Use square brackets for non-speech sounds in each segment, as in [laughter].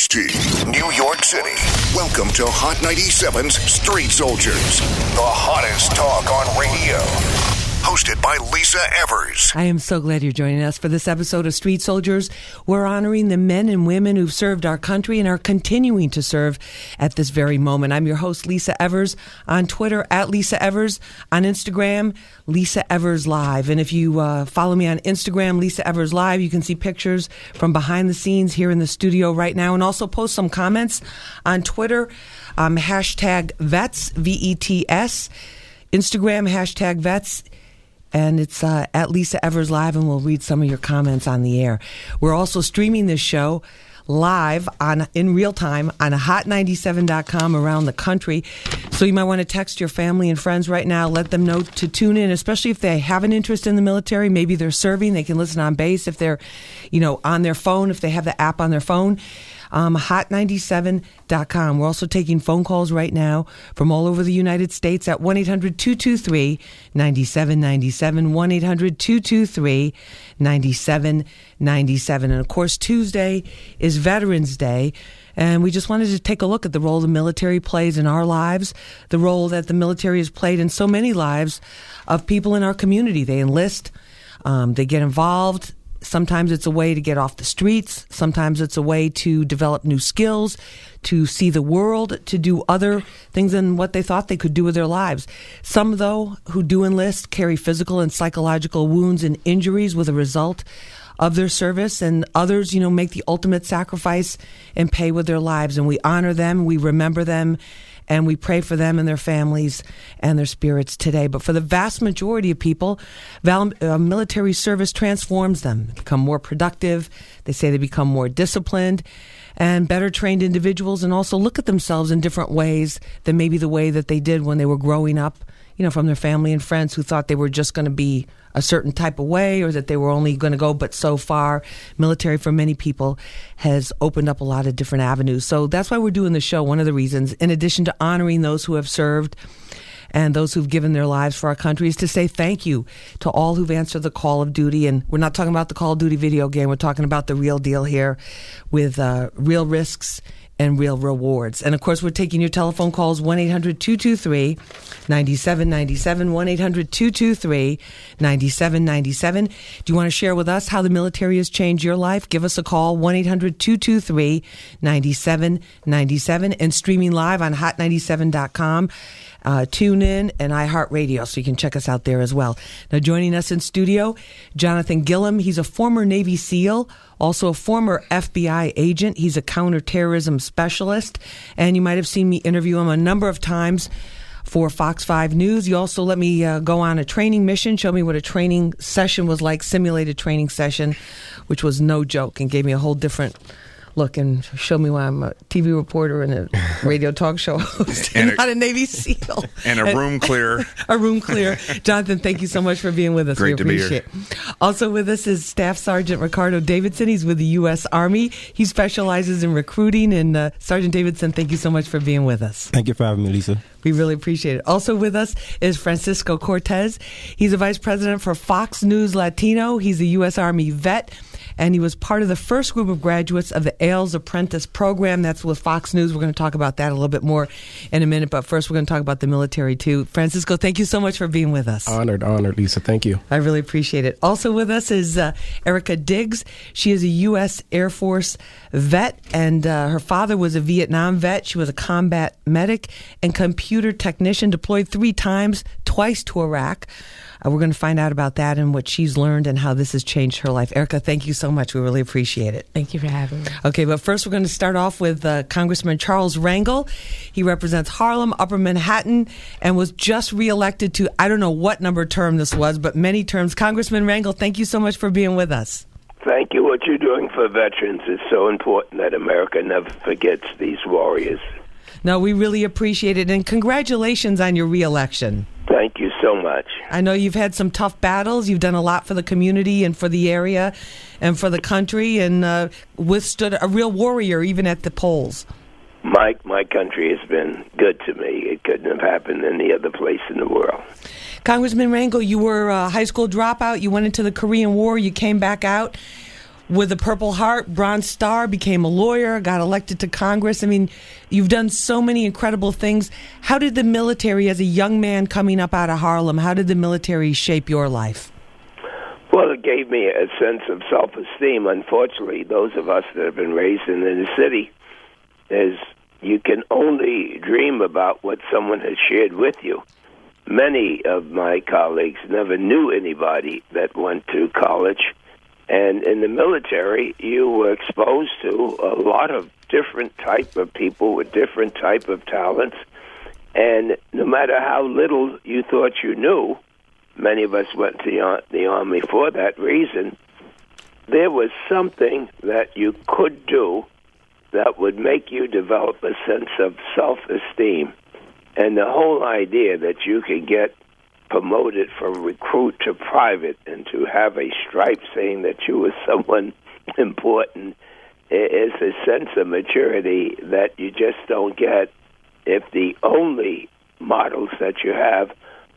WHT, New York City. Welcome to Hot 97's Street Soldiers, the hottest talk on radio. Hosted by Lisa Evers. I am so glad you're joining us for this episode of Street Soldiers. We're honoring the men and women who've served our country and are continuing to serve at this very moment. I'm your host, Lisa Evers, on Twitter at Lisa Evers, on Instagram, Lisa Evers Live. And if you uh, follow me on Instagram, Lisa Evers Live, you can see pictures from behind the scenes here in the studio right now and also post some comments on Twitter. Um, hashtag vets, V E T S. Instagram, hashtag vets and it's uh, at Lisa Evers Live, and we'll read some of your comments on the air. We're also streaming this show live on in real time on hot97.com around the country. So you might want to text your family and friends right now, let them know to tune in, especially if they have an interest in the military. Maybe they're serving, they can listen on base if they're, you know, on their phone, if they have the app on their phone um, hot97.com. We're also taking phone calls right now from all over the United States at 1 800 223 9797. 1 800 223 9797. And of course, Tuesday is Veterans Day. And we just wanted to take a look at the role the military plays in our lives, the role that the military has played in so many lives of people in our community. They enlist, um, they get involved, Sometimes it's a way to get off the streets. Sometimes it's a way to develop new skills, to see the world, to do other things than what they thought they could do with their lives. Some, though, who do enlist carry physical and psychological wounds and injuries with a result of their service and others, you know, make the ultimate sacrifice and pay with their lives. And we honor them. We remember them and we pray for them and their families and their spirits today. But for the vast majority of people, val- uh, military service transforms them, they become more productive. They say they become more disciplined and better trained individuals and also look at themselves in different ways than maybe the way that they did when they were growing up, you know, from their family and friends who thought they were just going to be a certain type of way or that they were only going to go but so far. Military for many people has opened up a lot of different avenues. So that's why we're doing the show. One of the reasons, in addition to honoring those who have served and those who've given their lives for our country is to say thank you to all who've answered the call of duty. And we're not talking about the Call of Duty video game. We're talking about the real deal here with uh, real risks and real rewards. And of course, we're taking your telephone calls 1 800 223 9797, 1 800 223 9797. Do you want to share with us how the military has changed your life? Give us a call 1 800 223 9797 and streaming live on hot97.com. Uh, tune in and iHeartRadio, so you can check us out there as well. Now, joining us in studio, Jonathan Gilliam. He's a former Navy SEAL also a former FBI agent. He's a counterterrorism specialist, and you might have seen me interview him a number of times for Fox 5 News. You also let me uh, go on a training mission, show me what a training session was like, simulated training session, which was no joke, and gave me a whole different look and show me why I'm a TV reporter and a [laughs] radio talk show host and, and not a Navy SEAL. And a room clear. [laughs] a room clear. Jonathan, thank you so much for being with us. Great we appreciate to be here. Also with us is Staff Sergeant Ricardo Davidson. He's with the U.S. Army. He specializes in recruiting. And uh, Sergeant Davidson, thank you so much for being with us. Thank you for having me, Lisa. We really appreciate it. Also with us is Francisco Cortez. He's a vice president for Fox News Latino. He's a U.S. Army vet and he was part of the first group of graduates of the AILS Apprentice Program. That's with Fox News. We're going to talk about that a little bit more in a minute, but first we're going to talk about the military too. Francisco, thank you so much for being with us. Honored, honored, Lisa. Thank you. I really appreciate it. Also with us is uh, Erica Diggs. She is a U.S. Air Force vet, and uh, her father was a Vietnam vet. She was a combat medic and computer technician, deployed three times, twice to Iraq. Uh, we're going to find out about that and what she's learned and how this has changed her life. Erica, thank you so much. We really appreciate it. Thank you for having me. Okay, but first we're going to start off with uh, Congressman Charles Rangel. He represents Harlem, Upper Manhattan, and was just reelected to, I don't know what number term this was, but many terms. Congressman Rangel, thank you so much for being with us. Thank you. What you're doing for veterans is so important that America never forgets these warriors. No, we really appreciate it, and congratulations on your reelection. Thank you so much. I know you've had some tough battles. You've done a lot for the community and for the area and for the country and uh, withstood a real warrior even at the polls. My, my country has been good to me. It couldn't have happened any other place in the world. Congressman Rangel, you were a high school dropout. You went into the Korean War. You came back out. With a Purple Heart, Bronze Star, became a lawyer, got elected to Congress. I mean, you've done so many incredible things. How did the military, as a young man coming up out of Harlem, how did the military shape your life? Well, it gave me a sense of self esteem. Unfortunately, those of us that have been raised in the city, is you can only dream about what someone has shared with you. Many of my colleagues never knew anybody that went to college and in the military, you were exposed to a lot of different type of people with different type of talents. And no matter how little you thought you knew, many of us went to the army for that reason. There was something that you could do that would make you develop a sense of self-esteem. And the whole idea that you could get promoted from recruit to private and to have a stripe saying that you were [laughs] someone important is a sense of maturity that you just don't get if the only models that you have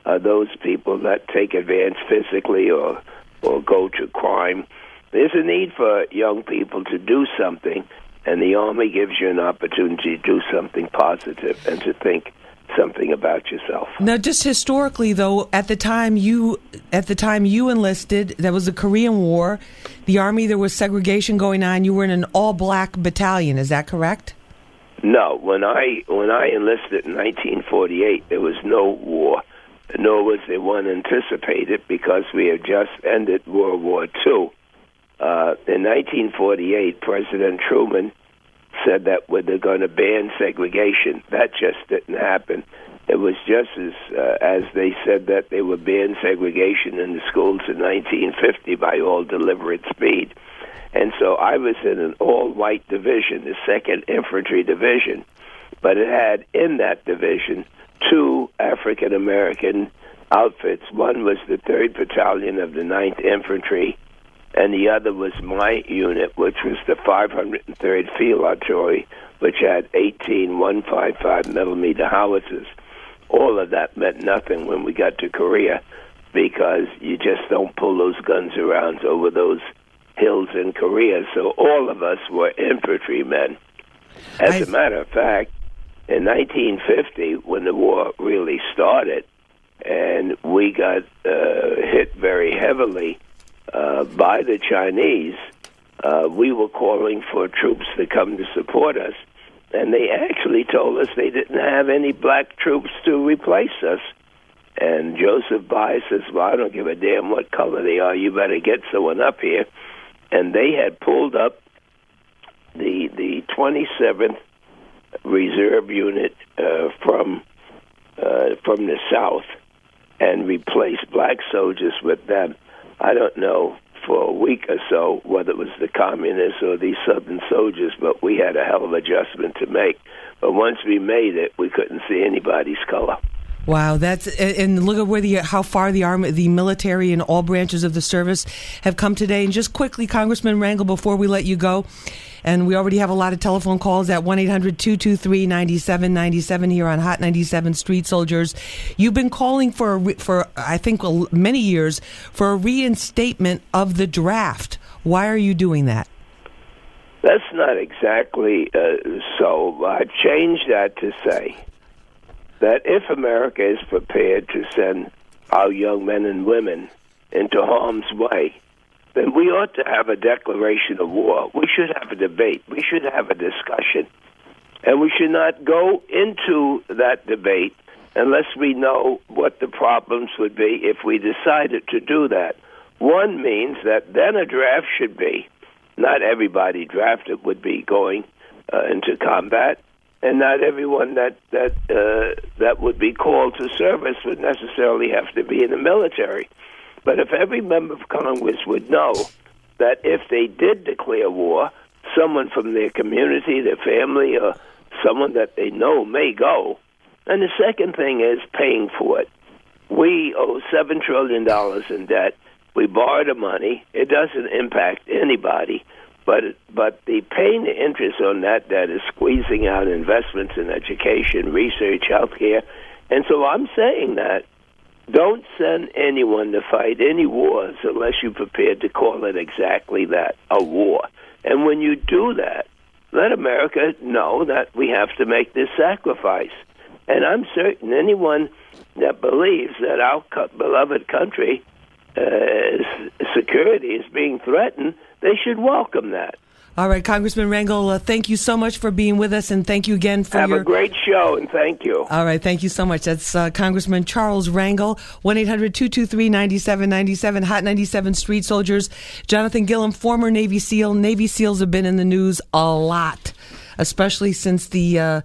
are those people that take advantage physically or or go to crime. There's a need for young people to do something, and the Army gives you an opportunity to do something positive and to think something about yourself. Now, just historically, though, at the time you at the time you enlisted, there was the Korean War, the army. There was segregation going on. You were in an all-black battalion. Is that correct? No. When I when I enlisted in 1948, there was no war, nor was there one anticipated because we had just ended World War II. Uh, in 1948, President Truman said that they're going to ban segregation. That just didn't happen. It was just as uh, as they said that they would ban segregation in the schools in 1950 by all deliberate speed. And so I was in an all-white division, the Second Infantry Division, but it had in that division two African American outfits. One was the Third Battalion of the Ninth Infantry, and the other was my unit, which was the 503rd Field Artillery, which had 18 155 millimeter howitzers. All of that meant nothing when we got to Korea because you just don't pull those guns around over those hills in Korea. So all of us were infantrymen. As a matter of fact, in 1950, when the war really started, and we got uh, hit very heavily uh, by the Chinese, uh, we were calling for troops to come to support us. And they actually told us they didn't have any black troops to replace us. And Joseph Bias says, Well, I don't give a damn what color they are. You better get someone up here. And they had pulled up the the 27th Reserve Unit uh, from uh, from the South and replaced black soldiers with them. I don't know for a week or so whether it was the communists or these Southern soldiers, but we had a hell of adjustment to make. But once we made it, we couldn't see anybody's color. Wow, that's and look at where the how far the army, the military, and all branches of the service have come today. And just quickly, Congressman Rangel, before we let you go, and we already have a lot of telephone calls at 1 800 223 9797 here on Hot 97 Street Soldiers. You've been calling for, a, for I think, many years for a reinstatement of the draft. Why are you doing that? That's not exactly uh, so. I changed that to say that if America is prepared to send our young men and women into harm's way, then we ought to have a declaration of war. We should have a debate. We should have a discussion. And we should not go into that debate unless we know what the problems would be if we decided to do that. One means that then a draft should be. Not everybody drafted would be going uh, into combat, and not everyone that that uh, that would be called to service would necessarily have to be in the military. But if every member of Congress would know that if they did declare war, someone from their community, their family, or someone that they know may go. And the second thing is paying for it. We owe $7 trillion in debt. We borrow the money. It doesn't impact anybody. But but the paying the interest on that debt is squeezing out investments in education, research, healthcare, and so I'm saying that don't send anyone to fight any wars unless you're prepared to call it exactly that a war. And when you do that, let America know that we have to make this sacrifice. And I'm certain anyone that believes that our beloved country uh, security is being threatened, they should welcome that. All right, Congressman Rangel, uh, thank you so much for being with us, and thank you again for Have your. a great show, and thank you. All right, thank you so much. That's uh, Congressman Charles Rangel, 1 800 223 9797, Hot 97 Street Soldiers. Jonathan Gilliam, former Navy SEAL. Navy SEALs have been in the news a lot, especially since the. Uh,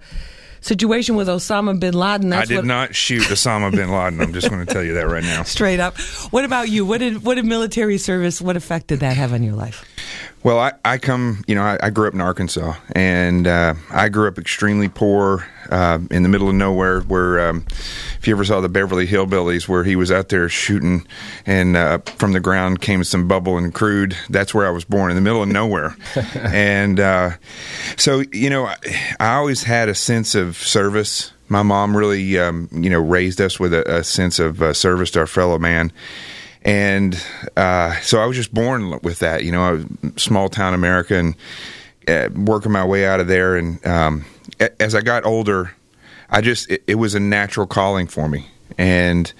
situation with Osama bin Laden. I did what, not shoot Osama bin Laden. I'm just going to tell you that right now. [laughs] Straight up. What about you? What did what did military service? What effect did that have on your life? Well, I, I come, you know, I, I, grew up in Arkansas, and uh, I grew up extremely poor uh, in the middle of nowhere. Where, um, if you ever saw the Beverly Hillbillies, where he was out there shooting, and uh, from the ground came some bubble and crude. That's where I was born, in the middle of nowhere. [laughs] and uh, so, you know, I, I, always had a sense of service. My mom really, um, you know, raised us with a, a sense of uh, service to our fellow man and uh, so I was just born with that. You know, small town America, and uh, working my way out of there. And um, as I got older, I just it, it, was a natural calling for me, and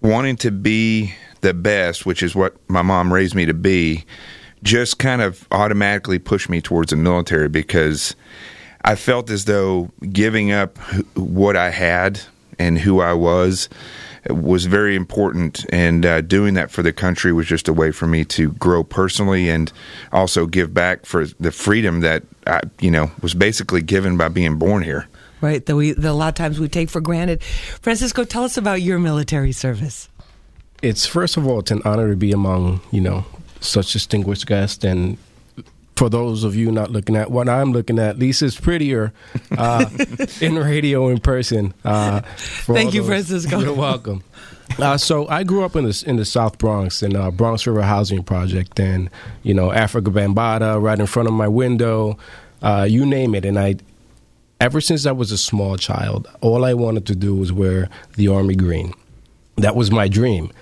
wanting to be the best, which is what my mom raised me to be, just kind of automatically pushed me towards the military because I felt as though giving up what I had and who I was was very important, and uh, doing that for the country was just a way for me to grow personally and also give back for the freedom that I, you know was basically given by being born here. Right, that we that a lot of times we take for granted. Francisco, tell us about your military service. It's first of all, it's an honor to be among you know such distinguished guests and for those of you not looking at what I'm looking at, Lisa's prettier uh, [laughs] in radio in person. Uh, Thank you, those, Francisco. You're welcome. Uh, so I grew up in the in the South Bronx in uh, Bronx River Housing Project, and you know Afrika Bambaataa right in front of my window, uh, you name it. And I, ever since I was a small child, all I wanted to do was wear the army green. That was my dream.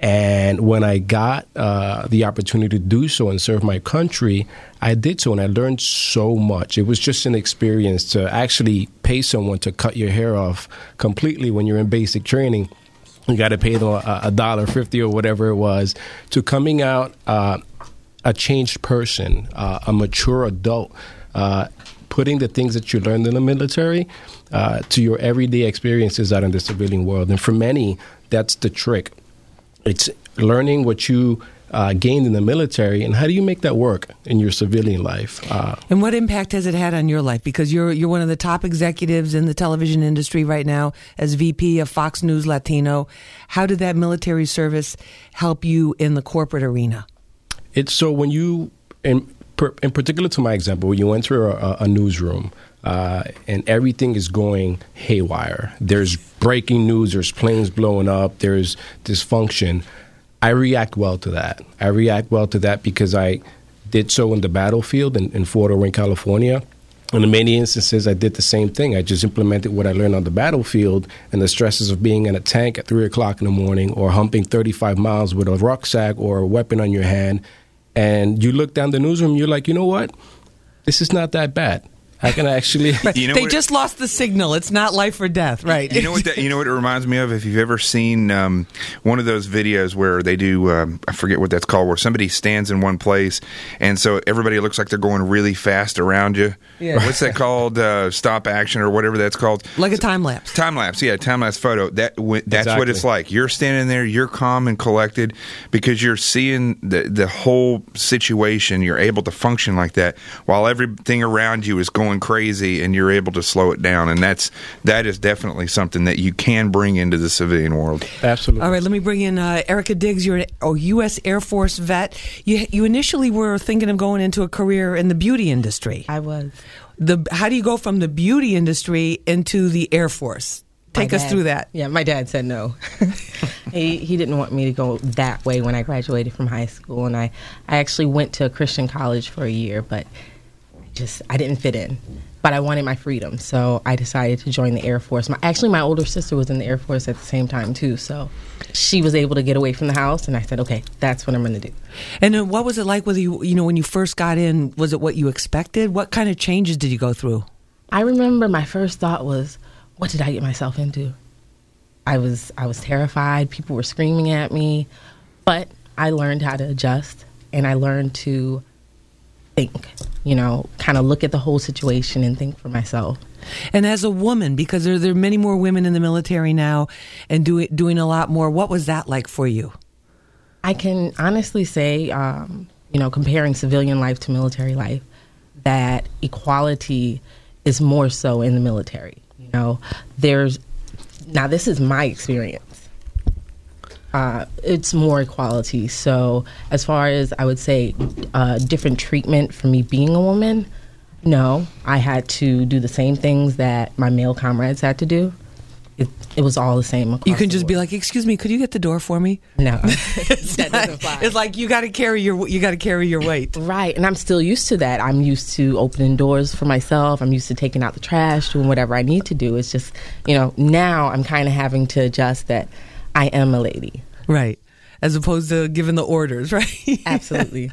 And when I got uh, the opportunity to do so and serve my country, I did so and I learned so much. It was just an experience to actually pay someone to cut your hair off completely when you're in basic training. You got to pay them a dollar fifty or whatever it was to coming out uh, a changed person, uh, a mature adult, uh, putting the things that you learned in the military uh, to your everyday experiences out in the civilian world. And for many, that's the trick it's learning what you uh, gained in the military, and how do you make that work in your civilian life? Uh, and what impact has it had on your life? Because you're you're one of the top executives in the television industry right now as VP of Fox News Latino. How did that military service help you in the corporate arena? It's so when you, in, in particular to my example, when you enter a, a newsroom. Uh, and everything is going haywire. There's breaking news, there's planes blowing up, there's dysfunction. I react well to that. I react well to that because I did so in the battlefield in, in Fort Irwin, California. And in many instances, I did the same thing. I just implemented what I learned on the battlefield and the stresses of being in a tank at 3 o'clock in the morning or humping 35 miles with a rucksack or a weapon on your hand. And you look down the newsroom, you're like, you know what? This is not that bad. I can actually. [laughs] right. you know they just lost the signal. It's not life or death, right? You know what? That, you know what it reminds me of? If you've ever seen um, one of those videos where they do, um, I forget what that's called, where somebody stands in one place, and so everybody looks like they're going really fast around you. Yeah. What's that [laughs] called? Uh, stop action or whatever that's called. Like a time lapse. Time lapse. Yeah, time lapse photo. That w- that's exactly. what it's like. You're standing there. You're calm and collected because you're seeing the the whole situation. You're able to function like that while everything around you is going going crazy and you're able to slow it down. And that's that is definitely something that you can bring into the civilian world. Absolutely. All right let me bring in uh, erica diggs. You're a u.s air force vet. You, you initially were thinking of going into a career in the beauty industry. I was. The how do you go from the beauty industry into the air force? Take us through that. Yeah, my dad said no. [laughs] he he didn't want me to go that way when I graduated from high school, and I I actually went to a Christian college for a year, but just I didn't fit in. But I wanted my freedom, so I decided to join the Air Force. My, actually, my older sister was in the Air Force at the same time too, so she was able to get away from the house, and I said, "Okay, that's what I'm going to do." And then what was it like with you? You know, when you first got in, was it what you expected? What kind of changes did you go through? I remember my first thought was, "What did I get myself into?" I was I was terrified. People were screaming at me, but I learned how to adjust, and I learned to think, you know, kind of look at the whole situation and think for myself. And as a woman, because there, there are many more women in the military now and doing doing a lot more, what was that like for you? I can honestly say, um, you know, comparing civilian life to military life, that equality is more so in the military. You know, there's now this is my experience. Uh, it's more equality. So, as far as I would say, uh, different treatment for me being a woman, no, I had to do the same things that my male comrades had to do. It, it was all the same. You can just be like, "Excuse me, could you get the door for me?" no, [laughs] [laughs] that doesn't fly. It's like you got to carry your you got to carry your weight. Right, and I'm still used to that. I'm used to opening doors for myself. I'm used to taking out the trash, doing whatever I need to do. It's just, you know, now I'm kind of having to adjust that I am a lady. Right. As opposed to giving the orders, [laughs] right? Absolutely.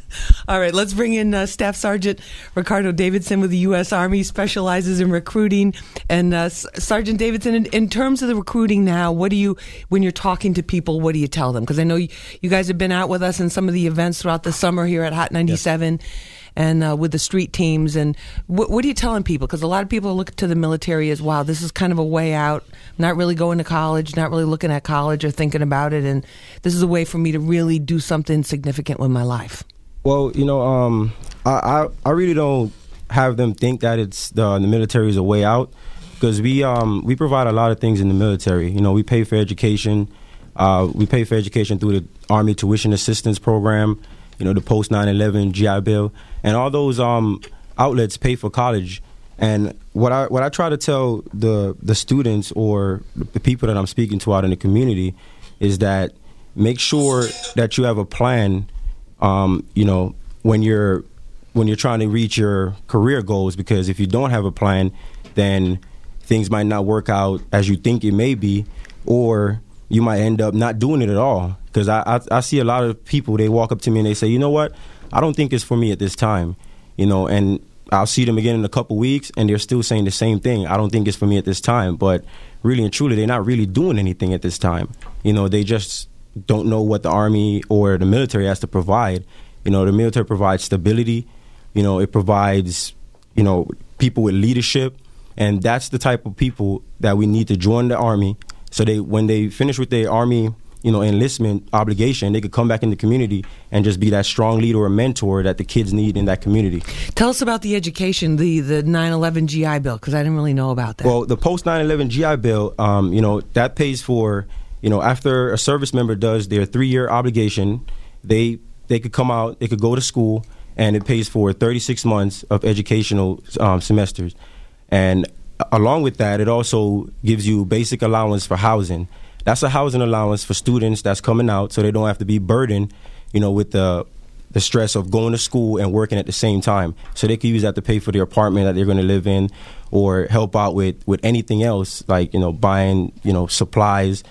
All right, let's bring in uh, Staff Sergeant Ricardo Davidson with the U.S. Army, specializes in recruiting. And uh, S- Sergeant Davidson, in, in terms of the recruiting now, what do you, when you're talking to people, what do you tell them? Because I know you, you guys have been out with us in some of the events throughout the summer here at Hot 97 and uh, with the street teams. And what, what are you telling people? Because a lot of people look to the military as, wow, this is kind of a way out. Not really going to college, not really looking at college or thinking about it. And this is a way for me to really do something significant with my life. Well, you know, um, I, I I really don't have them think that it's the, the military is a way out because we um we provide a lot of things in the military. You know, we pay for education. Uh, we pay for education through the Army Tuition Assistance Program. You know, the post 9/11 GI Bill, and all those um outlets pay for college. And what I what I try to tell the the students or the people that I'm speaking to out in the community is that make sure that you have a plan um, you know, when you're when you're trying to reach your career goals. Because if you don't have a plan, then things might not work out as you think it may be, or you might end up not doing it at all. Because I, I I see a lot of people they walk up to me and they say, you know what, I don't think it's for me at this time, you know, and I'll see them again in a couple weeks and they're still saying the same thing. I don't think it's for me at this time, but really and truly, they're not really doing anything at this time. You know, they just don't know what the army or the military has to provide. You know, the military provides stability. You know, it provides you know people with leadership, and that's the type of people that we need to join the army. So they, when they finish with their army, you know, enlistment obligation, they could come back in the community and just be that strong leader or mentor that the kids need in that community. Tell us about the education, the the 9/11 GI Bill, because I didn't really know about that. Well, the post 9/11 GI Bill, um, you know, that pays for, you know, after a service member does their three year obligation, they they could come out, they could go to school, and it pays for 36 months of educational um, semesters, and along with that, it also gives you basic allowance for housing. That's a housing allowance for students that's coming out, so they don't have to be burdened, you know, with the the stress of going to school and working at the same time. So they can use that to pay for the apartment that they're going to live in, or help out with with anything else, like you know, buying you know supplies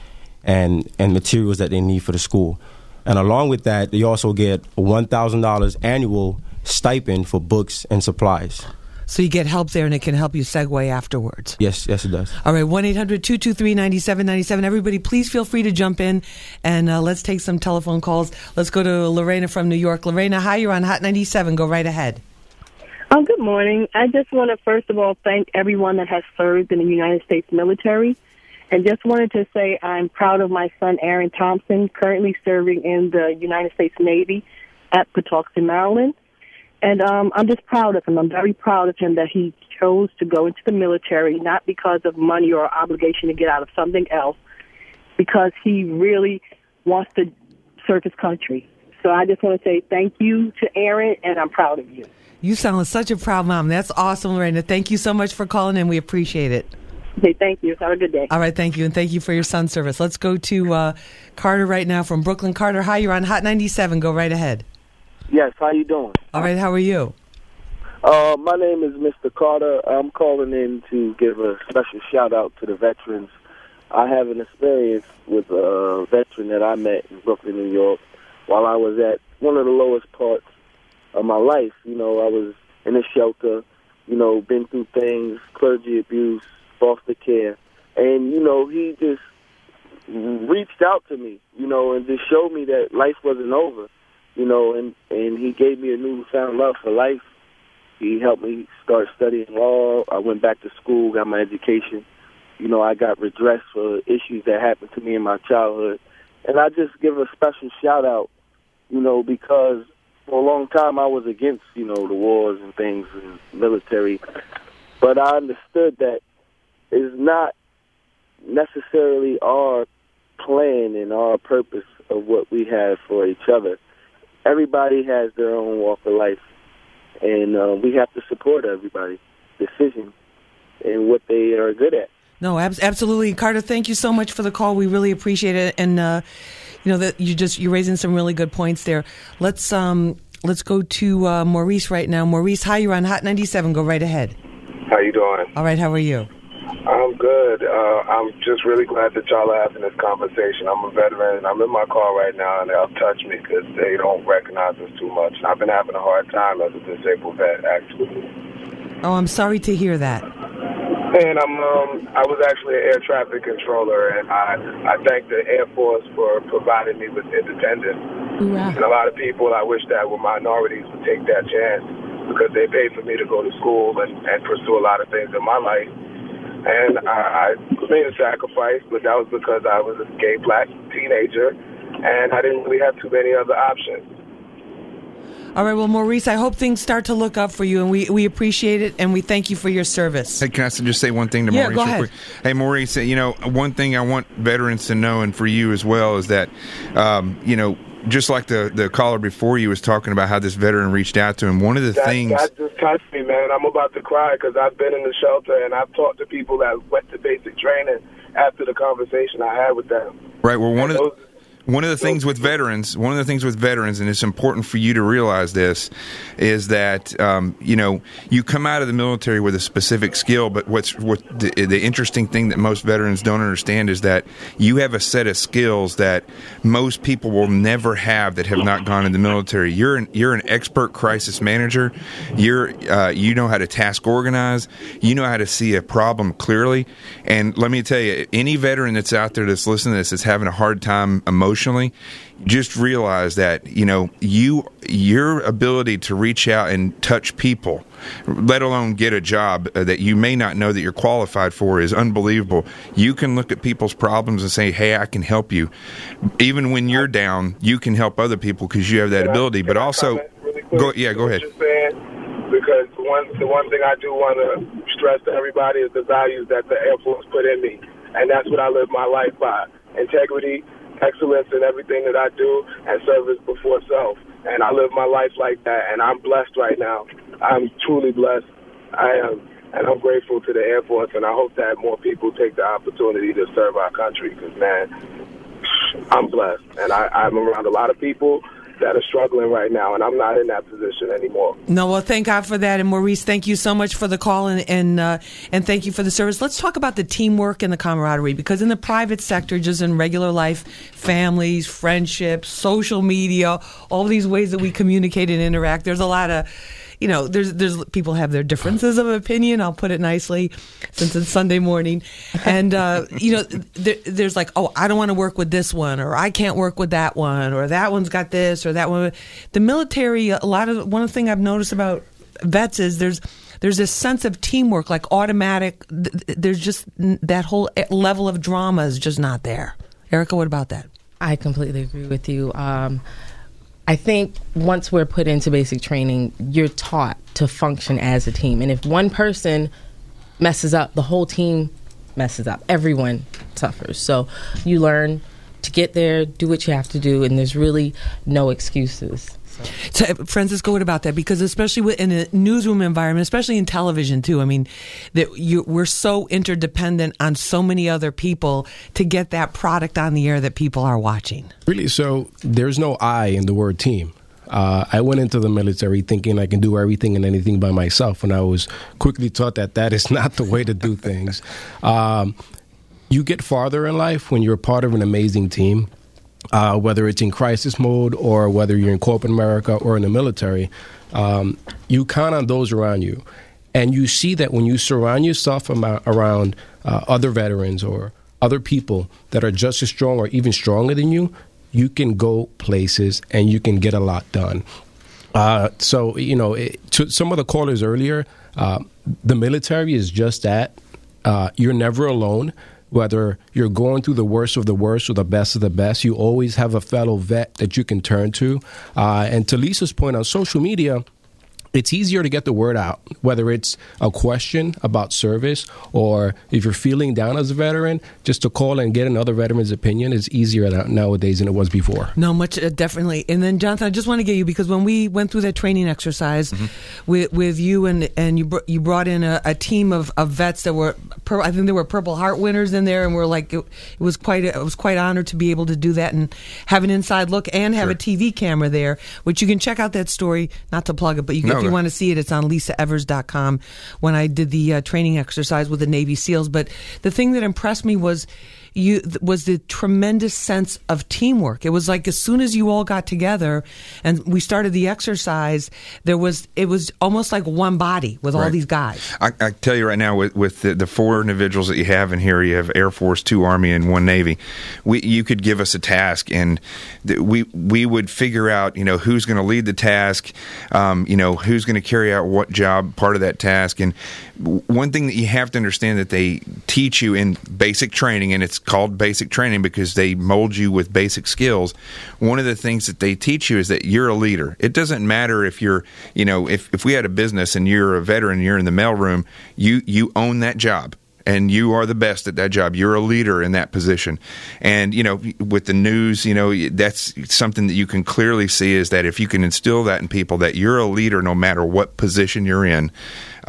and and materials that they need for the school. And along with that, they also get a one thousand dollars annual stipend for books and supplies. So you get help there, and it can help you segue afterwards. Yes, yes, it does. All right, 1 800 223 9797. Everybody, please feel free to jump in and uh, let's take some telephone calls. Let's go to Lorena from New York. Lorena, hi, you're on Hot 97. Go right ahead. Oh, good morning. I just want to first of all thank everyone that has served in the United States military. And just wanted to say I'm proud of my son, Aaron Thompson, currently serving in the United States Navy at Patuxent, Maryland. And um, I'm just proud of him. I'm very proud of him that he chose to go into the military, not because of money or obligation to get out of something else, because he really wants to serve his country. So I just want to say thank you to Aaron, and I'm proud of you. You sound like such a proud mom. That's awesome, Lorena. Thank you so much for calling in. We appreciate it. Okay, thank you. Have a good day. All right, thank you. And thank you for your son's service. Let's go to uh, Carter right now from Brooklyn. Carter, hi, you're on Hot 97. Go right ahead. Yes, how you doing? All right, how are you? Uh, my name is Mr. Carter. I'm calling in to give a special shout out to the veterans. I have an experience with a veteran that I met in Brooklyn, New York, while I was at one of the lowest parts of my life. You know, I was in a shelter, you know, been through things, clergy abuse, foster care, and you know, he just reached out to me, you know, and just showed me that life wasn't over, you know, and and he gave me a newfound love for life. He helped me start studying law. I went back to school, got my education. You know, I got redress for issues that happened to me in my childhood. And I just give a special shout out, you know, because for a long time I was against, you know, the wars and things and military. But I understood that it's not necessarily our plan and our purpose of what we have for each other. Everybody has their own walk of life, and uh, we have to support everybody's decision and what they are good at. No, ab- absolutely, Carter. Thank you so much for the call. We really appreciate it, and uh, you know that you just you're raising some really good points there. Let's um let's go to uh, Maurice right now. Maurice, hi, you're on Hot 97. Go right ahead. How you doing? All right, how are you? I'm good. Uh, I'm just really glad that y'all are having this conversation. I'm a veteran. I'm in my car right now, and they'll touch me because they don't recognize us too much. And I've been having a hard time as a disabled vet, actually. Oh, I'm sorry to hear that. And I'm um, I was actually an air traffic controller, and I I thank the Air Force for providing me with independence. Hoorah. And a lot of people I wish that were minorities would take that chance because they paid for me to go to school and, and pursue a lot of things in my life. And I, I made a sacrifice, but that was because I was a gay black teenager, and I didn't really have too many other options. All right, well, Maurice, I hope things start to look up for you, and we, we appreciate it, and we thank you for your service. Hey, can I just say one thing to Yeah, Maurice? go ahead. Hey, Maurice, you know, one thing I want veterans to know, and for you as well, is that, um, you know, just like the, the caller before you was talking about how this veteran reached out to him, one of the That, things. that just touched me, man. I'm about to cry because I've been in the shelter and I've talked to people that went to basic training after the conversation I had with them. Right. Well, one of the, those- one of the things with veterans, one of the things with veterans, and it's important for you to realize this, is that um, you know you come out of the military with a specific skill, but what's what the, the interesting thing that most veterans don't understand is that you have a set of skills that most people will never have that have not gone in the military. You're an you're an expert crisis manager. You're uh, you know how to task organize. You know how to see a problem clearly. And let me tell you, any veteran that's out there that's listening to this is having a hard time emotionally, just realize that you know you your ability to reach out and touch people, let alone get a job uh, that you may not know that you're qualified for, is unbelievable. You can look at people's problems and say, "Hey, I can help you." Even when you're down, you can help other people because you have that ability. But also, really go yeah, go ahead. What you're saying? Because the one, the one thing I do want to stress to everybody is the values that the Air Force put in me, and that's what I live my life by: integrity, excellence in everything that I do, and service before self. And I live my life like that, and I'm blessed right now. I'm truly blessed. I am, and I'm grateful to the Air Force, and I hope that more people take the opportunity to serve our country. Because man, I'm blessed, and I, I'm around a lot of people that are struggling right now, and I'm not in that position anymore. No, well, thank God for that, and Maurice, thank you so much for the call and and uh, and thank you for the service. Let's talk about the teamwork and the camaraderie because in the private sector, just in regular life, families, friendships, social media, all these ways that we communicate and interact. There's a lot of you know, there's there's people have their differences of opinion. I'll put it nicely, since it's Sunday morning, and uh, you know, there, there's like, oh, I don't want to work with this one, or I can't work with that one, or that one's got this, or that one. The military, a lot of one thing I've noticed about vets is there's there's this sense of teamwork, like automatic. th- th- There's just that whole e- level of drama is just not there. Erica, what about that? I completely agree with you. Um, I think once we're put into basic training, you're taught to function as a team. And if one person messes up, the whole team messes up. Everyone suffers. So you learn to get there, do what you have to do, and there's really no excuses. So, uh, Francisco, what about that? Because especially in a newsroom environment, especially in television too. I mean, that you, we're so interdependent on so many other people to get that product on the air that people are watching. Really, so there's no I in the word team. Uh, I went into the military thinking I can do everything and anything by myself, and I was quickly taught that that is [laughs] not the way to do things. Um, you get farther in life when you're part of an amazing team. Uh, whether it's in crisis mode or whether you're in corporate America or in the military, um, you count on those around you. And you see that when you surround yourself around uh, other veterans or other people that are just as strong or even stronger than you, you can go places and you can get a lot done. Uh, so, you know, it, to some of the callers earlier, uh, the military is just that. Uh, you're never alone whether you're going through the worst of the worst or the best of the best, you always have a fellow vet that you can turn to. Uh, and to Lisa's point on social media, it's easier to get the word out, whether it's a question about service or if you're feeling down as a veteran, just to call and get another veteran's opinion is easier nowadays than it was before. No, much uh, definitely. And then, Jonathan, I just want to get you because when we went through that training exercise mm-hmm. with with you and and you br- you brought in a, a team of, of vets that were, pur- I think there were Purple Heart winners in there, and we're like, it, it was quite, I was quite honored to be able to do that and have an inside look and have sure. a TV camera there, which you can check out that story. Not to plug it, but you can. No if you want to see it, it's on lisaevers.com when I did the uh, training exercise with the Navy SEALs. But the thing that impressed me was you was the tremendous sense of teamwork. It was like as soon as you all got together and we started the exercise, there was it was almost like one body with right. all these guys. I, I, tell you right now, with, with the, the, four individuals that you have in here, you have Air Force, two Army, and one Navy. We you could give us a task, and th- we we would figure out you know who's going to lead the task, um, you know who's going to carry out what job, part of that task, and one thing that you have to understand that they teach you in basic training, and it's called basic training because they mold you with basic skills. One of the things that they teach you is that you're a leader. It doesn't matter if you're, you know, if, if we had a business and you're a veteran, you're in the mailroom, you you own that job and you are the best at that job. You're a leader in that position. And, you know, with the news, you know, that's something that you can clearly see is that if you can instill that in people that you're a leader no matter what position you're in,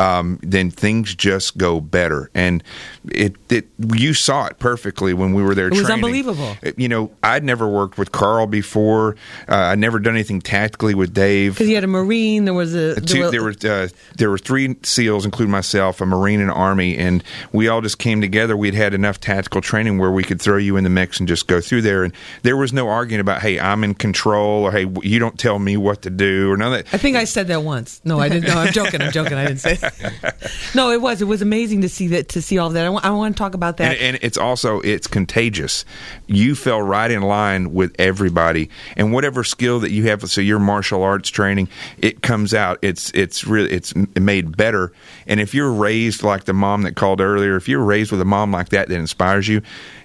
um, then things just go better. And it, it, you saw it perfectly when we were there. It was training. unbelievable. You know, I'd never worked with Carl before. Uh, I'd never done anything tactically with Dave. Because you had a Marine. There was a Two, there were uh, there were three SEALs, including myself, a Marine and Army, and we all just came together. We'd had enough tactical training where we could throw you in the mix and just go through there. And there was no arguing about, hey, I'm in control, or hey, you don't tell me what to do, or none of that. I think I said that once. No, I didn't. No, I'm joking. I'm joking. I didn't say. [laughs] no, it was. It was amazing to see that. To see all of that. I, w- I want to talk about that. And, and, it's also it's contagious. You fell right in line with everybody, and whatever skill that you have, so your martial arts training, it comes out. It's it's really it's made better. And if you're raised like the mom that called earlier, if you're raised with a mom like that that inspires you,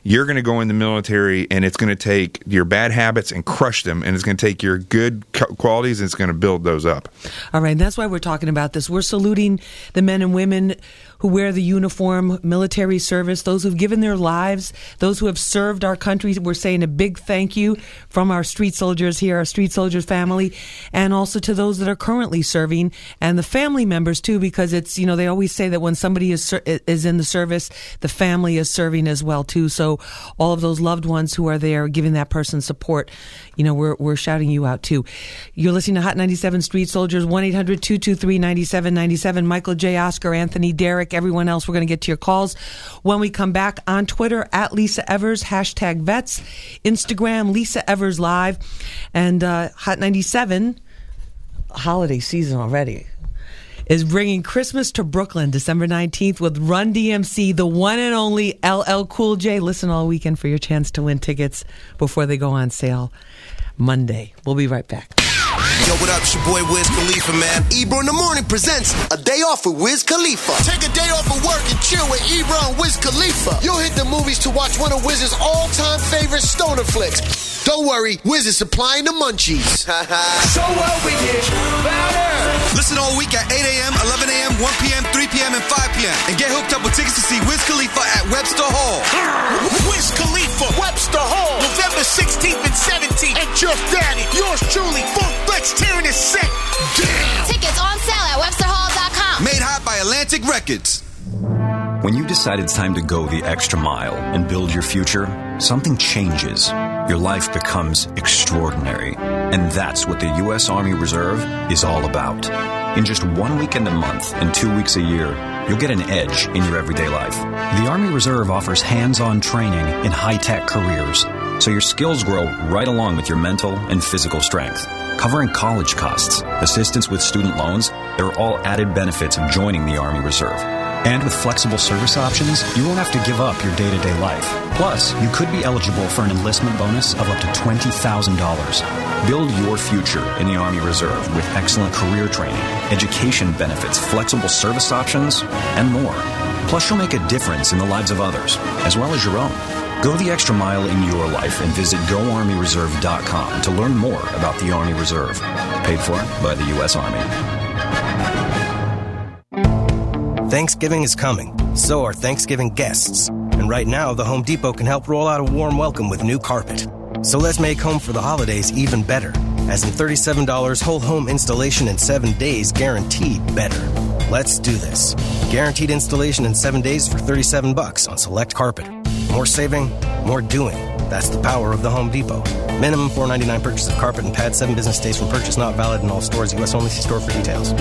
you're going to go in the military and it's going to take your bad habits and crush them and it's going to take your good qualities and it's going to build those up. All right that's why we're talking about this. We're saluting the men and women who wear the uniform, military service, those who've given their lives, those who have served our country. We're saying a big thank you from our street soldiers here, our street soldiers family, and also to those that are currently serving and the family members too, because it's, you know, they always say that when somebody is, is in the service, the family is serving as well too. So all of those loved ones who are there giving that person support, you know, we're, we're shouting you out too. You're listening to Hot 97 Street Soldiers, 1-800-223-9797. Michael J. Oscar, Anthony, Derek, Eric, everyone else. We're going to get to your calls when we come back on Twitter at Lisa Evers, hashtag vets, Instagram, Lisa Evers Live, and uh, Hot 97, holiday season already is bringing Christmas to Brooklyn December 19th with Run DMC, the one and only LL Cool J. Listen all weekend for your chance to win tickets before they go on sale Monday. We'll be right back. Yo, what up? It's your boy Wiz Khalifa, man. Ebro in the Morning presents a day off with Wiz Khalifa. Take a day off of work and chill with Ebro and Wiz Khalifa. You'll hit the movies to watch one of Wiz's all-time favorite stoner flicks. Don't worry, Wiz is supplying the munchies. [laughs] so what we get better. Listen all week at 8 a.m., 11 a.m., 1 p.m., 3 p.m., and 5 p.m. And get hooked up with tickets to see Wiz Khalifa at Webster Hall. [laughs] Wiz Khalifa, Webster Hall, November 16th and 17th. And Jeff Daddy, yours truly, Funk Flex tearing his set down. Tickets on sale at WebsterHall.com. Made hot by Atlantic Records. When you decide it's time to go the extra mile and build your future, something changes your life becomes extraordinary. And that's what the U.S. Army Reserve is all about. In just one weekend a month and two weeks a year, you'll get an edge in your everyday life. The Army Reserve offers hands on training in high tech careers, so your skills grow right along with your mental and physical strength. Covering college costs, assistance with student loans, they're all added benefits of joining the Army Reserve. And with flexible service options, you won't have to give up your day to day life. Plus, you could be eligible for an enlistment bonus of up to $20,000. Build your future in the Army Reserve with excellent career training, education benefits, flexible service options, and more. Plus, you'll make a difference in the lives of others, as well as your own. Go the extra mile in your life and visit GoArmyReserve.com to learn more about the Army Reserve. Paid for by the U.S. Army. Thanksgiving is coming. So are Thanksgiving guests. And right now, the Home Depot can help roll out a warm welcome with new carpet. So let's make home for the holidays even better. As in $37 whole home installation in seven days guaranteed better. Let's do this. Guaranteed installation in seven days for 37 bucks on select carpet. More saving, more doing. That's the power of the Home Depot. Minimum $4.99 purchase of carpet and pad, seven business days from purchase, not valid in all stores. U.S. only. See store for details.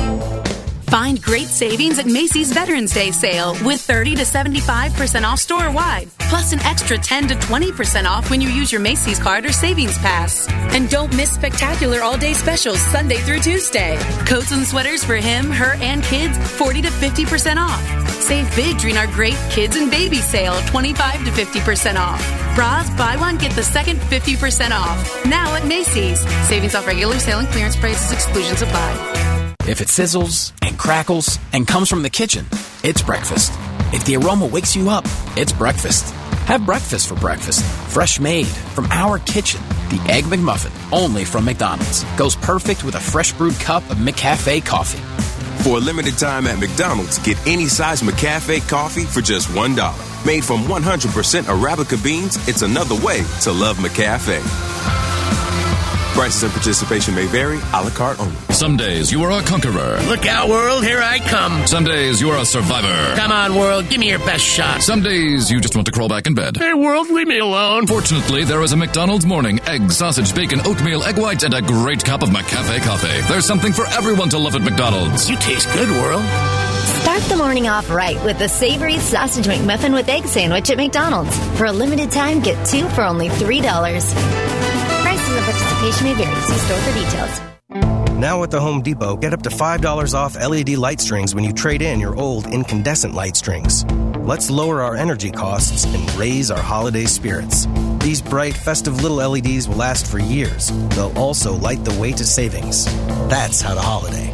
Find great savings at Macy's Veterans Day sale with 30 to 75% off store wide, plus an extra 10 to 20% off when you use your Macy's card or savings pass. And don't miss spectacular all day specials Sunday through Tuesday. Coats and sweaters for him, her, and kids 40 to 50% off. Save big during our great kids and baby sale 25 to 50% off. Bras, buy one, get the second 50% off. Now at Macy's. Savings off regular sale and clearance prices, exclusions apply. If it sizzles and crackles and comes from the kitchen, it's breakfast. If the aroma wakes you up, it's breakfast. Have breakfast for breakfast. Fresh made from our kitchen. The Egg McMuffin, only from McDonald's, goes perfect with a fresh brewed cup of McCafe coffee. For a limited time at McDonald's, get any size McCafe coffee for just $1. Made from 100% Arabica beans, it's another way to love McCafe. Prices and participation may vary, a la carte only. Some days you are a conqueror. Look out, world, here I come. Some days you are a survivor. Come on, world, give me your best shot. Some days you just want to crawl back in bed. Hey, world, leave me alone. Fortunately, there is a McDonald's morning egg, sausage, bacon, oatmeal, egg whites, and a great cup of McCafe coffee. There's something for everyone to love at McDonald's. You taste good, world. Start the morning off right with the savory sausage McMuffin with egg sandwich at McDonald's. For a limited time, get two for only $3. Participation may vary. See store for details. Now at the Home Depot, get up to $5 off LED light strings when you trade in your old incandescent light strings. Let's lower our energy costs and raise our holiday spirits. These bright, festive little LEDs will last for years. They'll also light the way to savings. That's how to holiday.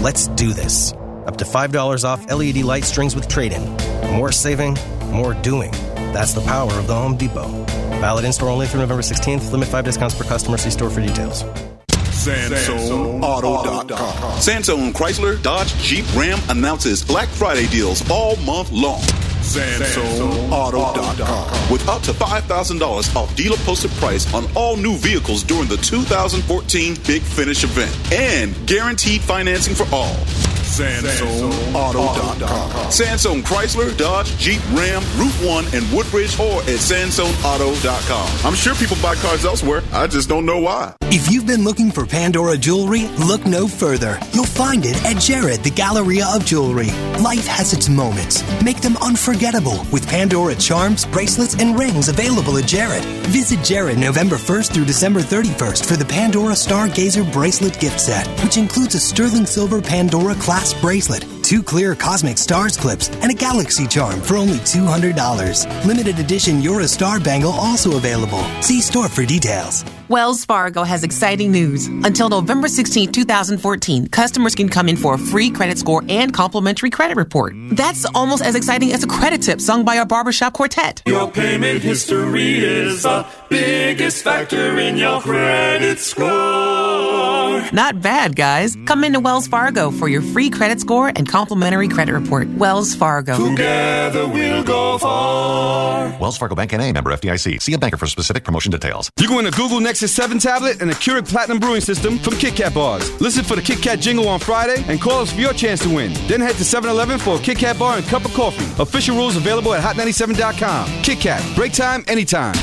Let's do this. Up to $5 off LED light strings with trade in. More saving, more doing. That's the power of the Home Depot. Valid in store only through November 16th. Limit five discounts per customer. See store for details. SansoneAuto.com. Sansone Chrysler, Dodge, Jeep, Ram announces Black Friday deals all month long. SansoneAuto.com. With up to $5,000 off dealer posted price on all new vehicles during the 2014 Big Finish event. And guaranteed financing for all. SansoneAuto.com. Sansone Chrysler, Dodge, Jeep, Ram, Route 1, and Woodbridge, or at SansoneAuto.com. I'm sure people buy cars elsewhere. I just don't know why. If you've been looking for Pandora jewelry, look no further. You'll find it at Jared, the Galleria of Jewelry. Life has its moments. Make them unforgettable with Pandora charms, bracelets, and rings available at Jared. Visit Jared November 1st through December 31st for the Pandora Stargazer bracelet gift set, which includes a sterling silver Pandora class bracelet, two clear Cosmic Stars clips, and a Galaxy charm for only $200. Limited edition You're Star bangle also available. See store for details. Wells Fargo has exciting news. Until November 16, 2014, customers can come in for a free credit score and complimentary credit report. That's almost as exciting as a credit tip sung by our barbershop quartet. Your payment history is the biggest factor in your credit score. Not bad, guys. Come into Wells Fargo for your free credit score and complimentary credit report. Wells Fargo. Together we'll go far. Wells Fargo Bank and a member FDIC. See a banker for specific promotion details. You can win a Google Nexus 7 tablet and a Keurig Platinum Brewing System from Kit Kat bars. Listen for the Kit Kat jingle on Friday and call us for your chance to win. Then head to 7-Eleven for a Kit Kat bar and cup of coffee. Official rules available at hot97.com. Kit Kat, break time anytime.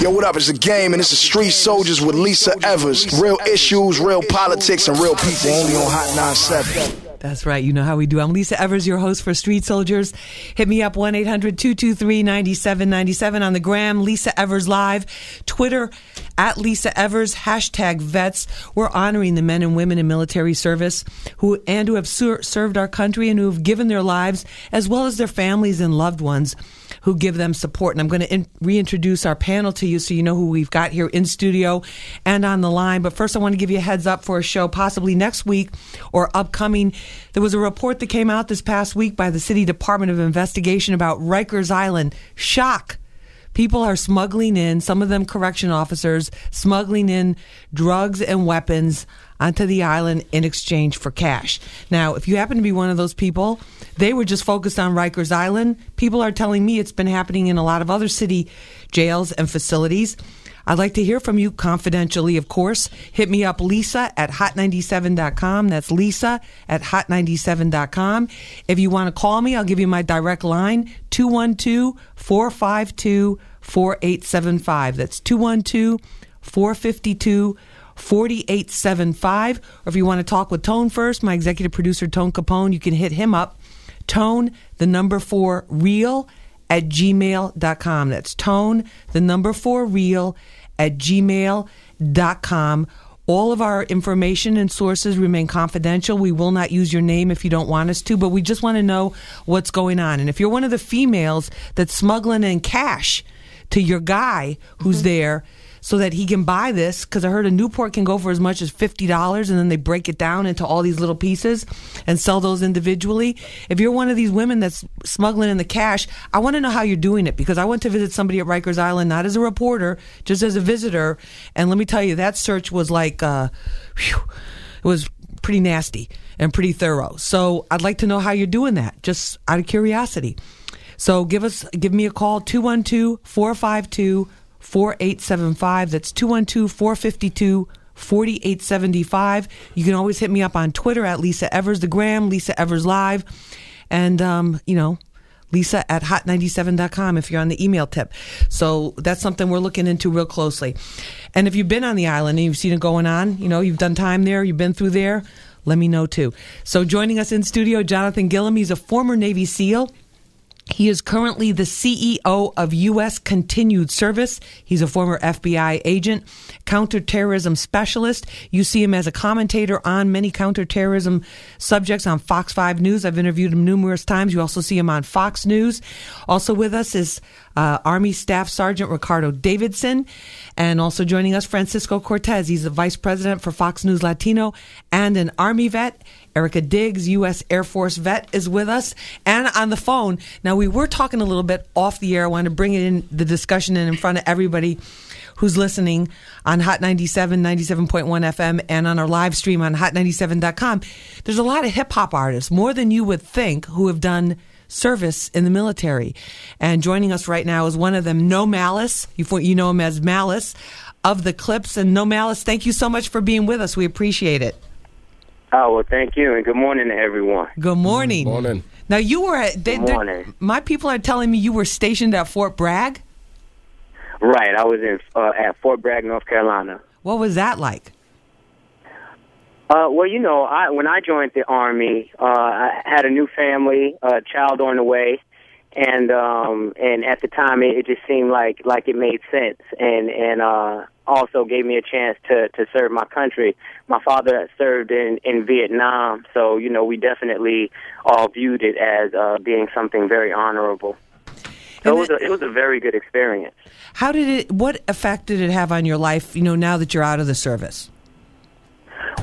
Yo, what up? It's a game, and it's the Street Soldiers with Lisa Evers. Real issues, real politics, and real people. Only on Hot 97. That's right. You know how we do. I'm Lisa Evers, your host for Street Soldiers. Hit me up 1 800 223 9797 on the gram, Lisa Evers Live, Twitter at Lisa Evers, hashtag vets. We're honoring the men and women in military service who and who have ser- served our country and who have given their lives as well as their families and loved ones who give them support. And I'm going to in- reintroduce our panel to you so you know who we've got here in studio and on the line. But first, I want to give you a heads up for a show possibly next week or upcoming. There was a report that came out this past week by the City Department of Investigation about Rikers Island. Shock. People are smuggling in, some of them correction officers, smuggling in drugs and weapons onto the island in exchange for cash. Now, if you happen to be one of those people, they were just focused on Rikers Island. People are telling me it's been happening in a lot of other city jails and facilities. I'd like to hear from you confidentially, of course. Hit me up, Lisa at hot97.com. That's Lisa at hot97.com. If you want to call me, I'll give you my direct line 212 452 4875. That's 212 452 4875. Or if you want to talk with Tone first, my executive producer, Tone Capone, you can hit him up. Tone, the number four, real at gmail.com. That's tone, the number four, real at gmail.com. All of our information and sources remain confidential. We will not use your name if you don't want us to, but we just want to know what's going on. And if you're one of the females that's smuggling in cash to your guy who's mm-hmm. there, so that he can buy this because I heard a Newport can go for as much as fifty dollars, and then they break it down into all these little pieces and sell those individually. If you're one of these women that's smuggling in the cash, I want to know how you're doing it because I went to visit somebody at Rikers Island not as a reporter, just as a visitor, and let me tell you that search was like, uh, whew, it was pretty nasty and pretty thorough. So I'd like to know how you're doing that, just out of curiosity. So give us, give me a call 212 452 4875. That's 212 452 4875. You can always hit me up on Twitter at Lisa Evers, the gram, Lisa Evers Live. And, um, you know, Lisa at hot97.com if you're on the email tip. So that's something we're looking into real closely. And if you've been on the island and you've seen it going on, you know, you've done time there, you've been through there, let me know too. So joining us in studio, Jonathan Gilliam. He's a former Navy SEAL. He is currently the CEO of U.S. Continued Service. He's a former FBI agent, counterterrorism specialist. You see him as a commentator on many counterterrorism subjects on Fox 5 News. I've interviewed him numerous times. You also see him on Fox News. Also with us is uh, Army Staff Sergeant Ricardo Davidson. And also joining us, Francisco Cortes. He's the Vice President for Fox News Latino and an Army vet. Erica Diggs, U.S. Air Force vet, is with us and on the phone. Now, we were talking a little bit off the air. I want to bring it in the discussion and in front of everybody who's listening on Hot 97, 97.1 FM, and on our live stream on hot97.com. There's a lot of hip hop artists, more than you would think, who have done service in the military. And joining us right now is one of them, No Malice. You, you know him as Malice of the Clipse. And No Malice, thank you so much for being with us. We appreciate it. Oh, well, thank you, and good morning to everyone. Good morning. morning. Now, you were at, they, Good morning. my people are telling me you were stationed at Fort Bragg. Right, I was in uh, at Fort Bragg, North Carolina. What was that like? Uh, well, you know, I when I joined the army, uh, I had a new family, a child on the way, and um, and at the time it, it just seemed like like it made sense, and and uh, also gave me a chance to to serve my country. My father served in in Vietnam, so you know we definitely all viewed it as uh, being something very honorable. So it was a, it was a very good experience. How did it? What effect did it have on your life? You know, now that you're out of the service.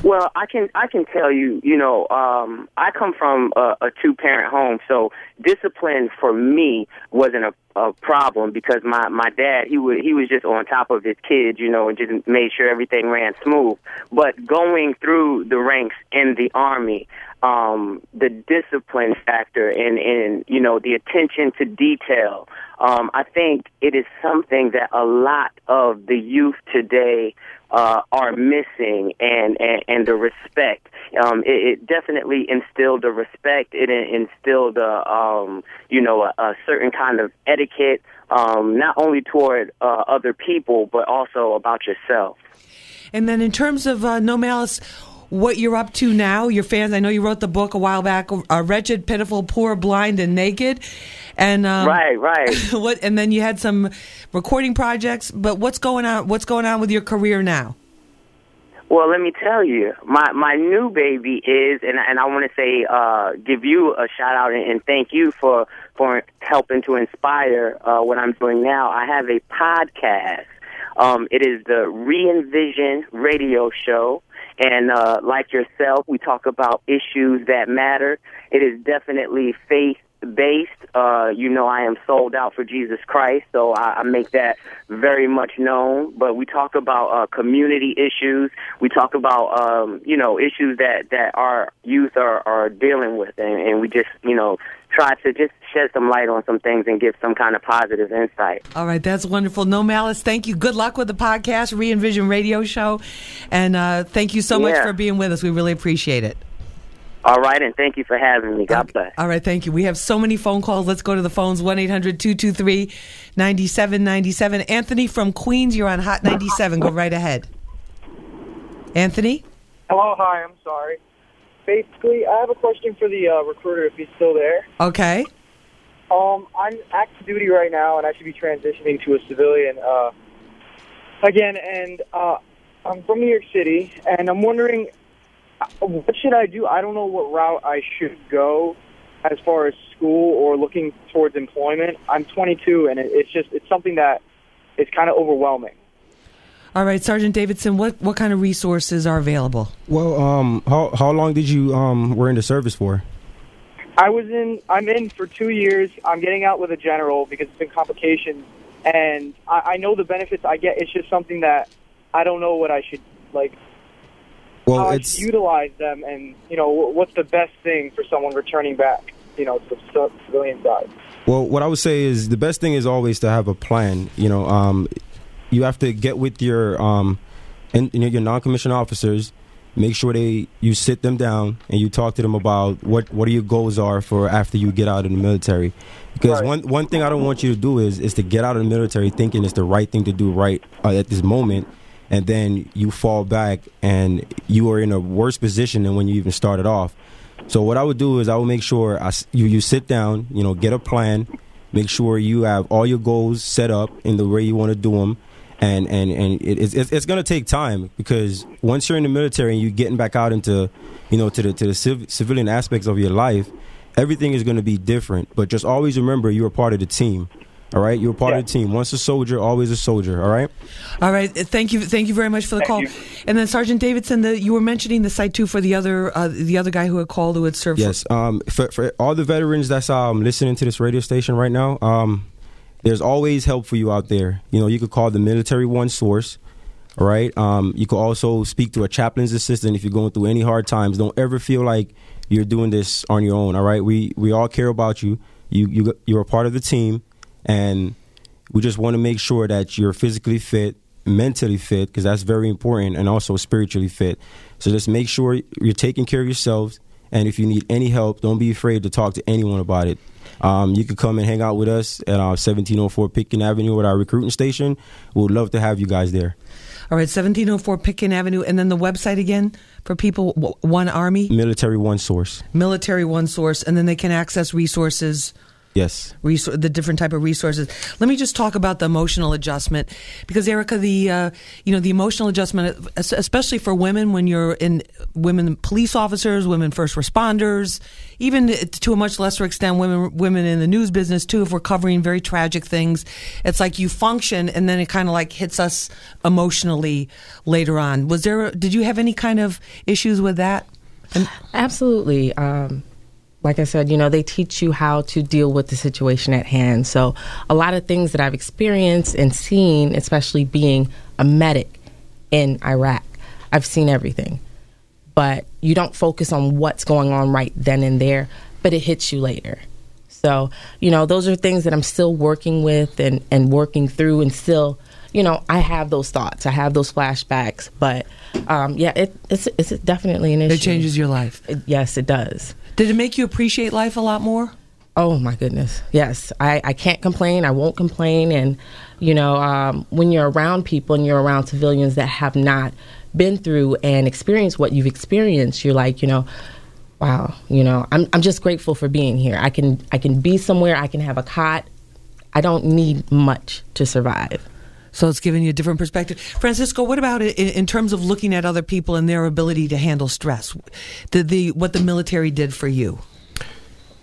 Well, I can I can tell you, you know, um, I come from a, a two parent home, so discipline for me wasn't a, a problem because my my dad he was he was just on top of his kids, you know, and just made sure everything ran smooth. But going through the ranks in the army, um, the discipline factor and and you know the attention to detail. Um, I think it is something that a lot of the youth today uh, are missing, and, and and the respect. Um, it, it definitely instilled the respect. It instilled a um, you know a, a certain kind of etiquette, um, not only toward uh, other people but also about yourself. And then in terms of uh, no malice, what you're up to now, your fans. I know you wrote the book a while back, uh, "Wretched, Pitiful, Poor, Blind, and Naked," and um, right, right. [laughs] what? And then you had some recording projects. But what's going on? What's going on with your career now? Well, let me tell you, my my new baby is, and and I want to say, uh, give you a shout out and, and thank you for for helping to inspire uh, what I'm doing now. I have a podcast. Um, it is the Re-Envision Radio Show. And uh, like yourself, we talk about issues that matter. It is definitely faith based. Uh, you know, I am sold out for Jesus Christ, so I, I make that very much known. But we talk about uh, community issues. We talk about, um, you know, issues that, that our youth are, are dealing with. And, and we just, you know, try to just shed some light on some things and give some kind of positive insight. All right, that's wonderful. No malice. Thank you. Good luck with the podcast, Re-Envision Radio Show, and uh, thank you so Yeah. much for being with us. We really appreciate it. All right, and thank you for having me. God bless. All right, thank you. We have so many phone calls. Let's go to the phones 1 800 223 9797. Anthony from Queens, you're on Hot 97. Go right ahead. Anthony? Hello, hi, I'm sorry. Basically, I have a question for the uh, recruiter if he's still there. Okay. Um, I'm active duty right now, and I should be transitioning to a civilian uh, again. And uh, I'm from New York City, and I'm wondering uh, what should I do? I don't know what route I should go as far as school or looking towards employment. I'm 22, and it, it's just it's something that is kind of overwhelming. All right, Sergeant Davidson, what, what kind of resources are available? Well, um, how how long did you um were in the service for? I was in. I'm in for two years. I'm getting out with a general because it's been complications, and I, I know the benefits I get. It's just something that I don't know what I should like. Well, I it's- utilize them, and you know what's the best thing for someone returning back. You know, to the civilian side. Well, what I would say is the best thing is always to have a plan. You know, um, you have to get with your um, and you know, your non-commissioned officers. Make sure they you sit them down and you talk to them about what what your goals are for after you get out of the military. Because one one thing I don't want you to do is is to get out of the military thinking it's the right thing to do right uh, at this moment, and then you fall back and you are in a worse position than when you even started off. So what I would do is I would make sure I you you sit down, you know, get a plan, make sure you have all your goals set up in the way you want to do them, and and and it, it's it's, going to take time because once you're in the military and you're getting back out into, you know, to the to the civ- civilian aspects of your life, everything is going to be different. But just always remember you're a part of the team. All right, you're a part of the team. Once a soldier, always a soldier. All right. All right, thank you, thank you very much for the call. And then Sergeant Davidson, the, you were mentioning the site too for the other uh, the other guy who had called who had served. for- Yes. Um, for, for all the veterans that's um, listening to this radio station right now, um, there's always help for you out there. You know, you could call the military one source. All right. Um, you could also speak to a chaplain's assistant if you're going through any hard times. Don't ever feel like you're doing this on your own. All right. We we all care about you. You you you're a part of the team, and we just want to make sure that you're physically fit, mentally fit, because that's very important, and also spiritually fit. So just make sure you're taking care of yourselves. And if you need any help, don't be afraid to talk to anyone about it. Um, you can come and hang out with us at our 1704 Pitkin Avenue at our recruiting station. We'd love to have you guys there. All right, 1704 Pitkin Avenue, and then the website again for people, One Army, Military One Source. Military One Source, and then they can access resources. Yes. resou- the different type of resources. Let me just talk about the emotional adjustment because Erica, the uh, you know the emotional adjustment, especially for women when you're in women police officers, women first responders, even to a much lesser extent women women in the news business too. If we're covering very tragic things, it's like you function and then it kind of like hits us emotionally later on. Was there? Did you have any kind of issues with that? Absolutely. Um, like I said, you know, they teach you how to deal with the situation at hand. So, a lot of things that I've experienced and seen, especially being a medic in Iraq, I've seen everything. But you don't focus on what's going on right then and there, but it hits you later. So, you know, those are things that I'm still working with and, and working through, and still, you know, I have those thoughts, I have those flashbacks. But um, yeah, it, it's, it's definitely an issue. It changes your life. It- yes, it does. Did it make you appreciate life a lot more? Oh my goodness, yes. I, I can't complain. I won't complain. And you know, um, when you're around people and you're around civilians that have not been through and experienced what you've experienced, you're like, you know, wow. You know, I'm I'm just grateful for being here. I can I can be somewhere. I can have a cot. I don't need much to survive. So it's giving you a different perspective. Francisco, what about in, in terms of looking at other people and their ability to handle stress? The, the what the military did for you.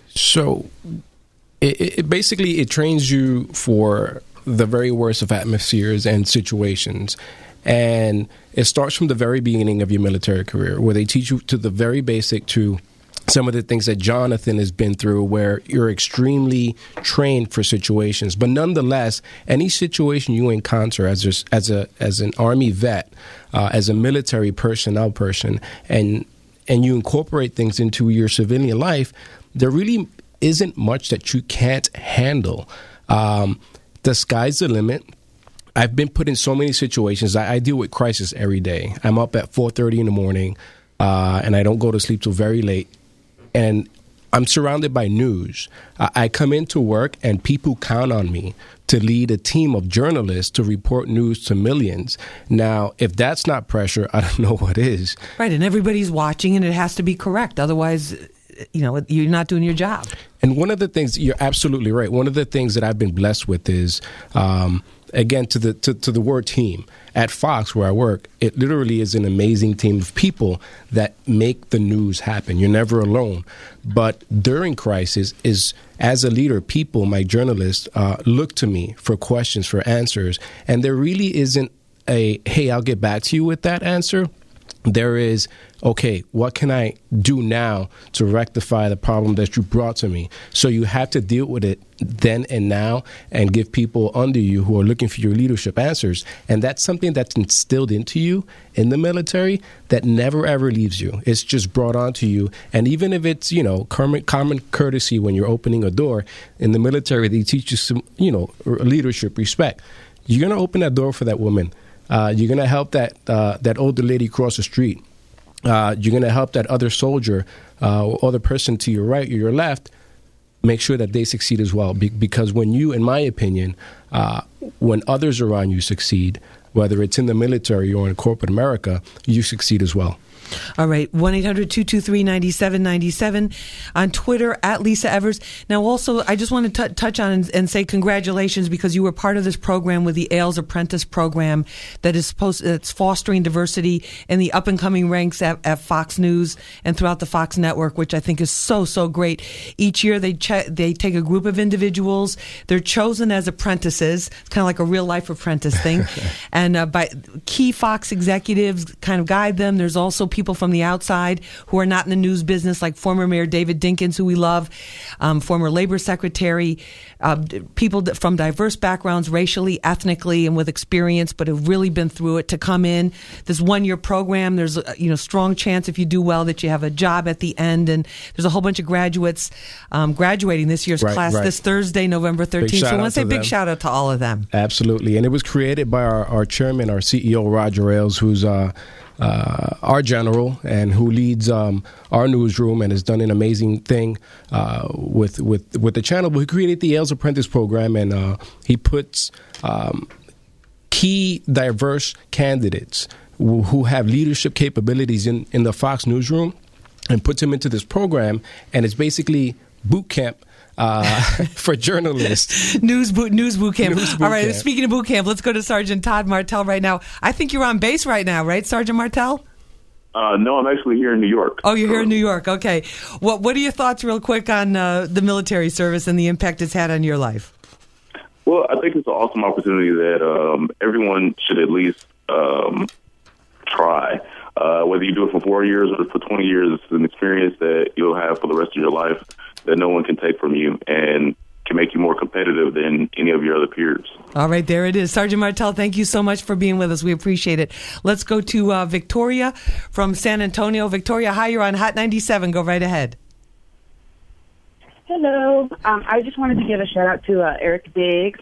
So, it, it basically it trains you for the very worst of atmospheres and situations, and it starts from the very beginning of your military career, where they teach you to the very basic to some of the things that Jonathan has been through, where you're extremely trained for situations. But nonetheless, any situation you encounter as a, as a as an army vet, uh, as a military personnel person, and and you incorporate things into your civilian life, there really isn't much that you can't handle. Um, the sky's the limit. I've been put in so many situations. I, I deal with crisis every day. I'm up at 4:30 in the morning, uh, and I don't go to sleep till very late. And I'm surrounded by news. I, I come into work, and people count on me to lead a team of journalists to report news to millions. Now, if that's not pressure, [laughs] I don't know what is. Right, and everybody's watching, and it has to be correct. Otherwise, you know, you're not doing your job. And one of the things you're absolutely right. One of the things that I've been blessed with is, um, again, to the to, to the word team at Fox where I work. It literally is an amazing team of people that make the news happen. You're never alone. But during crisis, is as a leader, people, my journalists, uh, look to me for questions, for answers, and there really isn't a hey, I'll get back to you with that answer there is okay what can i do now to rectify the problem that you brought to me? So you have to deal with it then and now and give people under you who are looking for your leadership answers. And that's something that's instilled into you in the military that never ever leaves you. It's just brought onto you. And even if it's you know common, common courtesy when you're opening a door in the military they teach you some you know leadership respect. You're going to open that door for that woman uh, you're going to help that uh, that older lady cross the street. Uh, you're going to help that other soldier uh, or other person to your right or your left make sure that they succeed as well. Be- because when you, in my opinion, uh, when others around you succeed, whether it's in the military or in corporate America, you succeed as well. All right, 1 800 223 9797 on Twitter at Lisa Evers. Now, also, I just want to t- touch on and, and, say congratulations because you were part of this program with the Ailes Apprentice program that is supposed that's fostering diversity in the up and coming ranks at, at, Fox News and throughout the Fox network, which I think is so, so great. Each year they, che- they take a group of individuals, they're chosen as apprentices. It's kind of like a real life apprentice thing. [laughs] and uh, by key Fox executives kind of guide them. There's also people people from the outside who are not in the news business, like former Mayor David Dinkins, who we love, um, former Labor Secretary, uh, people from diverse backgrounds, racially, ethnically, and with experience, but have really been through it to come in. This one year program, there's a you know strong chance if you do well that you have a job at the end, and there's a whole bunch of graduates um, graduating this year's right, class right. this Thursday, November 13th. So I want to say big shout out to all of them. Absolutely, and it was created by our, our chairman, our CEO Roger Ailes, who's. Uh, uh, our general and who leads um, our newsroom and has done an amazing thing uh, with with with the channel. But he created the Ailes Apprentice program, and uh, he puts um, key diverse candidates who, who have leadership capabilities in in the Fox newsroom, and puts them into this program, and it's basically boot camp. Uh, [laughs] for journalists. News boot, news boot camp. News boot All right, camp. speaking of boot camp, let's go to Sergeant Todd Martell right now. I think you're on base right now, right, Sergeant Martell? Uh, no, I'm actually here in New York. Oh, you're here in New York. Okay. What What are your thoughts, real quick, on uh, the military service and the impact it's had on your life? Well, I think it's an awesome opportunity that um, everyone should at least um, try. Uh, whether you do it for four years or for 20 years, it's an experience that you'll have for the rest of your life that no one can take from you and can make you more competitive than any of your other peers. All right, there it is. Sergeant Martell, thank you so much for being with us. We appreciate it. Let's go to uh, Victoria from San Antonio. Victoria, hi, you're on Hot 97. Go right ahead. Hello. Um, I just wanted to give a shout out to uh, Eric Diggs.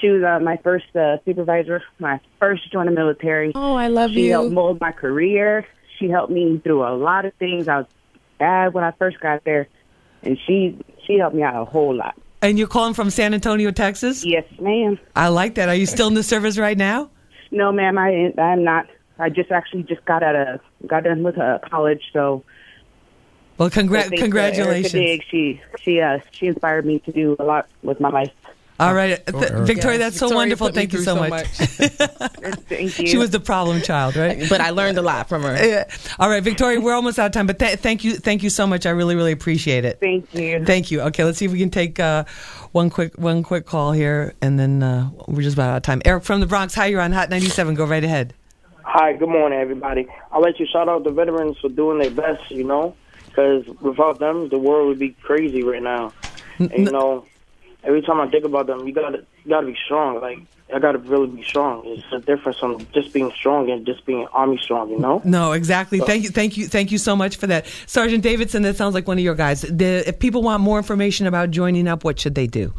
She was uh, my first uh, supervisor, my first join the military. Oh, I love she you. She helped mold my career. She helped me through a lot of things. I was bad when I first got there, and she she helped me out a whole lot. And you're calling from San Antonio, Texas? Yes, ma'am. I like that. Are you still in the service right now? No, ma'am, I I'm not. I just actually just got out of got done with uh, college, so. Well, congra- congratulations. She she uh, she inspired me to do a lot with my life. All right, Oh, Th- Erica. Victoria, Yes, that's so Victoria wonderful. Thank you so, so much. [laughs] Thank you. She was the problem child, right? [laughs] But I learned a lot from her. Yeah. All right, Victoria, we're almost out of time, but th- thank you, thank you so much. I really, really appreciate it. Thank you. Thank you. Okay, let's see if we can take uh, one quick, one quick call here, and then uh, we're just about out of time. Eric from the Bronx, hi, you're on Hot 97. Go right ahead. Hi, good morning, everybody. I'd like to shout out the veterans for doing their best, you know, because without them, the world would be crazy right now. And, you know, every time I think about them, you gotta, you gotta be strong. Like, I gotta really be strong. It's a difference from just being strong and just being army strong, you know? No, exactly. Thank you, thank you, thank you so much for that, Sergeant Davidson. That sounds like one of your guys. The, if people want more information about joining up, what should they do?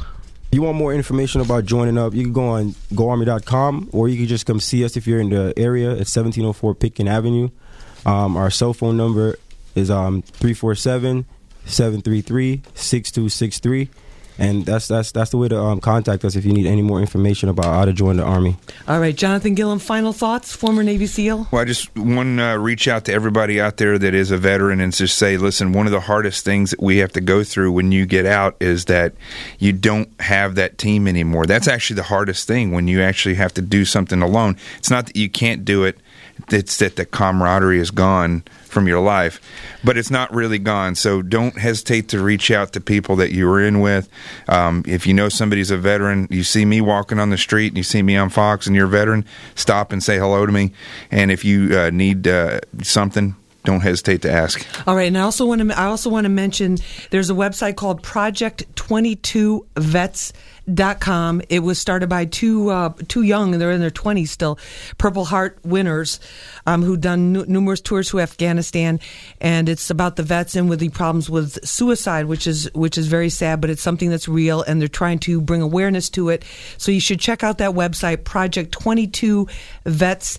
You want more information about joining up, you can go on goarmy.com or you can just come see us if you're in the area at 1704 Pitkin Avenue. Um, our cell phone number is um, 347 733 6263. And that's that's that's the way to um, contact us if you need any more information about how to join the Army. All right, Jonathan Gilliam. Final thoughts, former Navy SEAL. Well, I just want to reach out to everybody out there that is a veteran and just say, listen, one of the hardest things that we have to go through when you get out is that you don't have that team anymore. That's actually the hardest thing when you actually have to do something alone. It's not that you can't do it, it's that the camaraderie is gone from your life, but it's not really gone. So don't hesitate to reach out to people that you were in with. Um, if you know somebody's a veteran, you see me walking on the street and you see me on Fox and you're a veteran, stop and say hello to me. And if you uh, need uh, something, don't hesitate to ask. All right, and I also want to I also want to mention there's a website called project22vets.com. It was started by two uh, two young, they're in their 20s still, Purple Heart winners um, who've done nu- numerous tours to Afghanistan, and it's about the vets and with the problems with suicide, which is which is very sad, but it's something that's real, and they're trying to bring awareness to it. So you should check out that website, Project22vets dot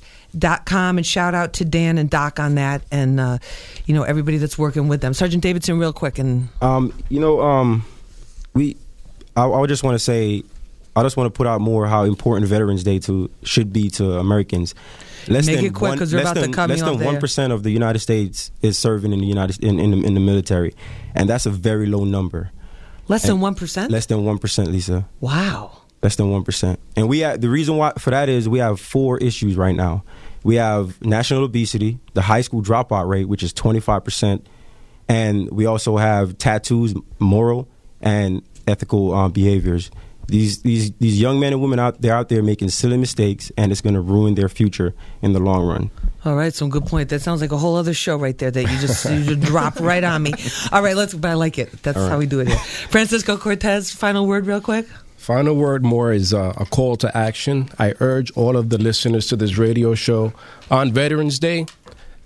com and shout out to Dan and Doc on that and uh, you know everybody that's working with them. Sergeant Davidson, real quick and Um, you know, um, we. I, I just want to say, I just want to put out more how important Veterans Day to should be to Americans. Make it quick, they're less about than, less than one percent of the United States is serving in the United in in the, in the military, and that's a very low number. less than one percent. Less than one percent, Lisa. Wow. Less than one percent. And we have, the reason why for that is we have four issues right now. We have national obesity, the high school dropout rate, which is twenty five percent, and we also have tattoos, moral and ethical um, behaviors. These these these young men and women out they're out there making silly mistakes, and it's going to ruin their future in the long run. All right, some good point. That sounds like a whole other show right there that you just you just [laughs] drop right on me. All right, let's. But I like it. That's right. how we do it here. Francisco Cortes, final word, real quick. Final word more is uh, a call to action. I urge all of the listeners to this radio show on Veterans Day,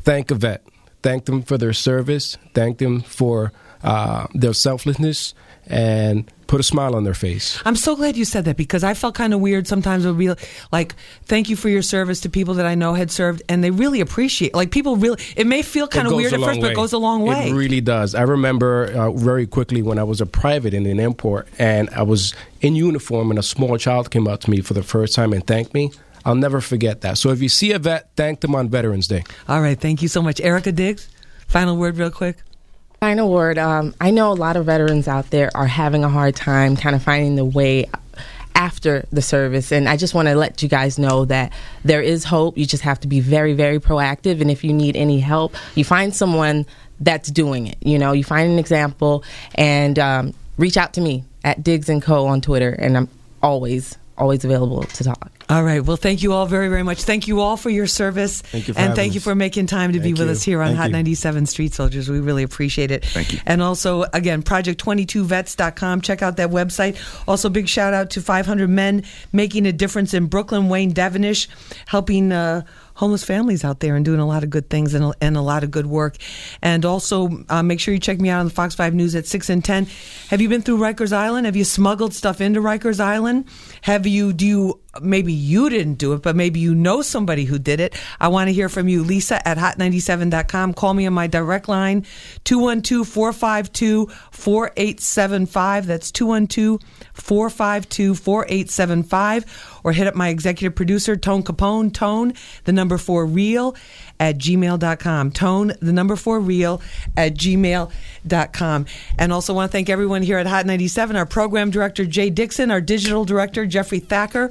thank a vet. Thank them for their service. Thank them for uh, their selflessness and put a smile on their face. I'm so glad you said that because I felt kind of weird sometimes. It would be like, "Thank you for your service to people that I know had served," and they really appreciate. Like people really, it may feel kind of weird at first, but it goes a long way. It really does. I remember uh, very quickly when I was a private in an airport and I was in uniform and a small child came up to me for the first time and thanked me. I'll never forget that. So if you see a vet, thank them on Veterans Day. All right, thank you so much, Erica Diggs. Final word, real quick. Final word. Um, I know a lot of veterans out there are having a hard time kind of finding the way after the service. And I just want to let you guys know that there is hope. You just have to be very, very proactive. And if you need any help, you find someone that's doing it. You know, you find an example and um, reach out to me at Diggs and Co on Twitter. And I'm always, always available to talk. All right. Well, thank you all very, very much. Thank you all for your service. Thank you for and thank you for making time to Thank be with you. us here on Thank Hot you. 97 Street Soldiers. We really appreciate it. Thank you. And also, again, project22vets.com. Check out that website. Also, big shout out to 500 Men Making a Difference in Brooklyn, Wayne Devonish, helping uh, homeless families out there and doing a lot of good things and a, and a lot of good work. And also, uh, make sure you check me out on the Fox 5 News at 6 and 10. Have you been through Rikers Island? Have you smuggled stuff into Rikers Island? Have you, do you, maybe you didn't do it, but maybe you know somebody who did it? I want to hear from you, Lisa at hot97.com. Call me on my direct line, 212 452 4875. That's 212 452 4875. Or hit up my executive producer, Tone Capone, Tone, the number four real at gmail.com. Tone, the number four real at gmail.com. And also want to thank everyone here at Hot 97, our program director, Jay Dixon, our digital director, Jeffrey Thacker,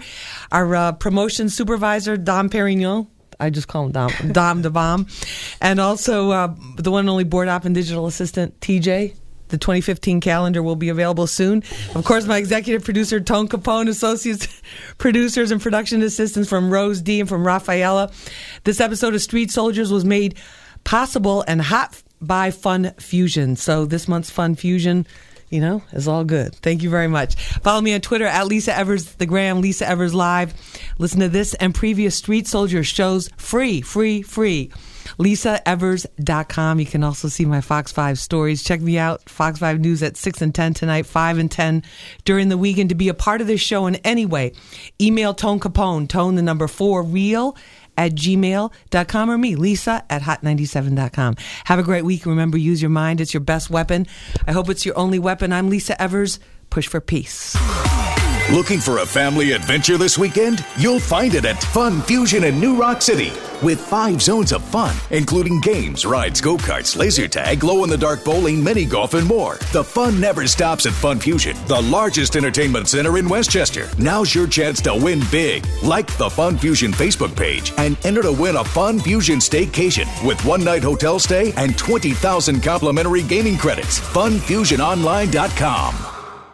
our uh, promotion supervisor, Dom Perignon. I just call him Dom, Dom the Bomb. And also uh, the one and only board op and digital assistant, TJ. The 2015 calendar will be available soon. Of course, my executive producer, Tone Capone, associates [laughs] producers and production assistants from Rose D and from Rafaela. This episode of Street Soldiers was made possible and hot by Fun Fusion. So this month's Fun Fusion, you know, it's all good. Thank you very much. Follow me on Twitter at Lisa Evers, the gram, Lisa Evers Live. Listen to this and previous Street Soldier shows free, free, free. LisaEvers.com. You can also see my Fox 5 stories. Check me out, Fox 5 News at 6 and 10 tonight, 5 and 10 during the weekend. To be a part of this show in any way, email Tone Capone, tone the number 4 real at gmail.com or me, Lisa at hot97.com. Have a great week. Remember, use your mind. It's your best weapon. I hope it's your only weapon. I'm Lisa Evers. Push for peace. Looking for a family adventure this weekend? You'll find it at Fun Fusion in New Roc City. With five zones of fun, including games, rides, go karts, laser tag, glow in the dark bowling, mini golf, and more. The fun never stops at Fun Fusion, the largest entertainment center in Westchester. Now's your chance to win big. Like the Fun Fusion Facebook page and enter to win a Fun Fusion staycation with one night hotel stay and 20,000 complimentary gaming credits. FunFusionOnline.com.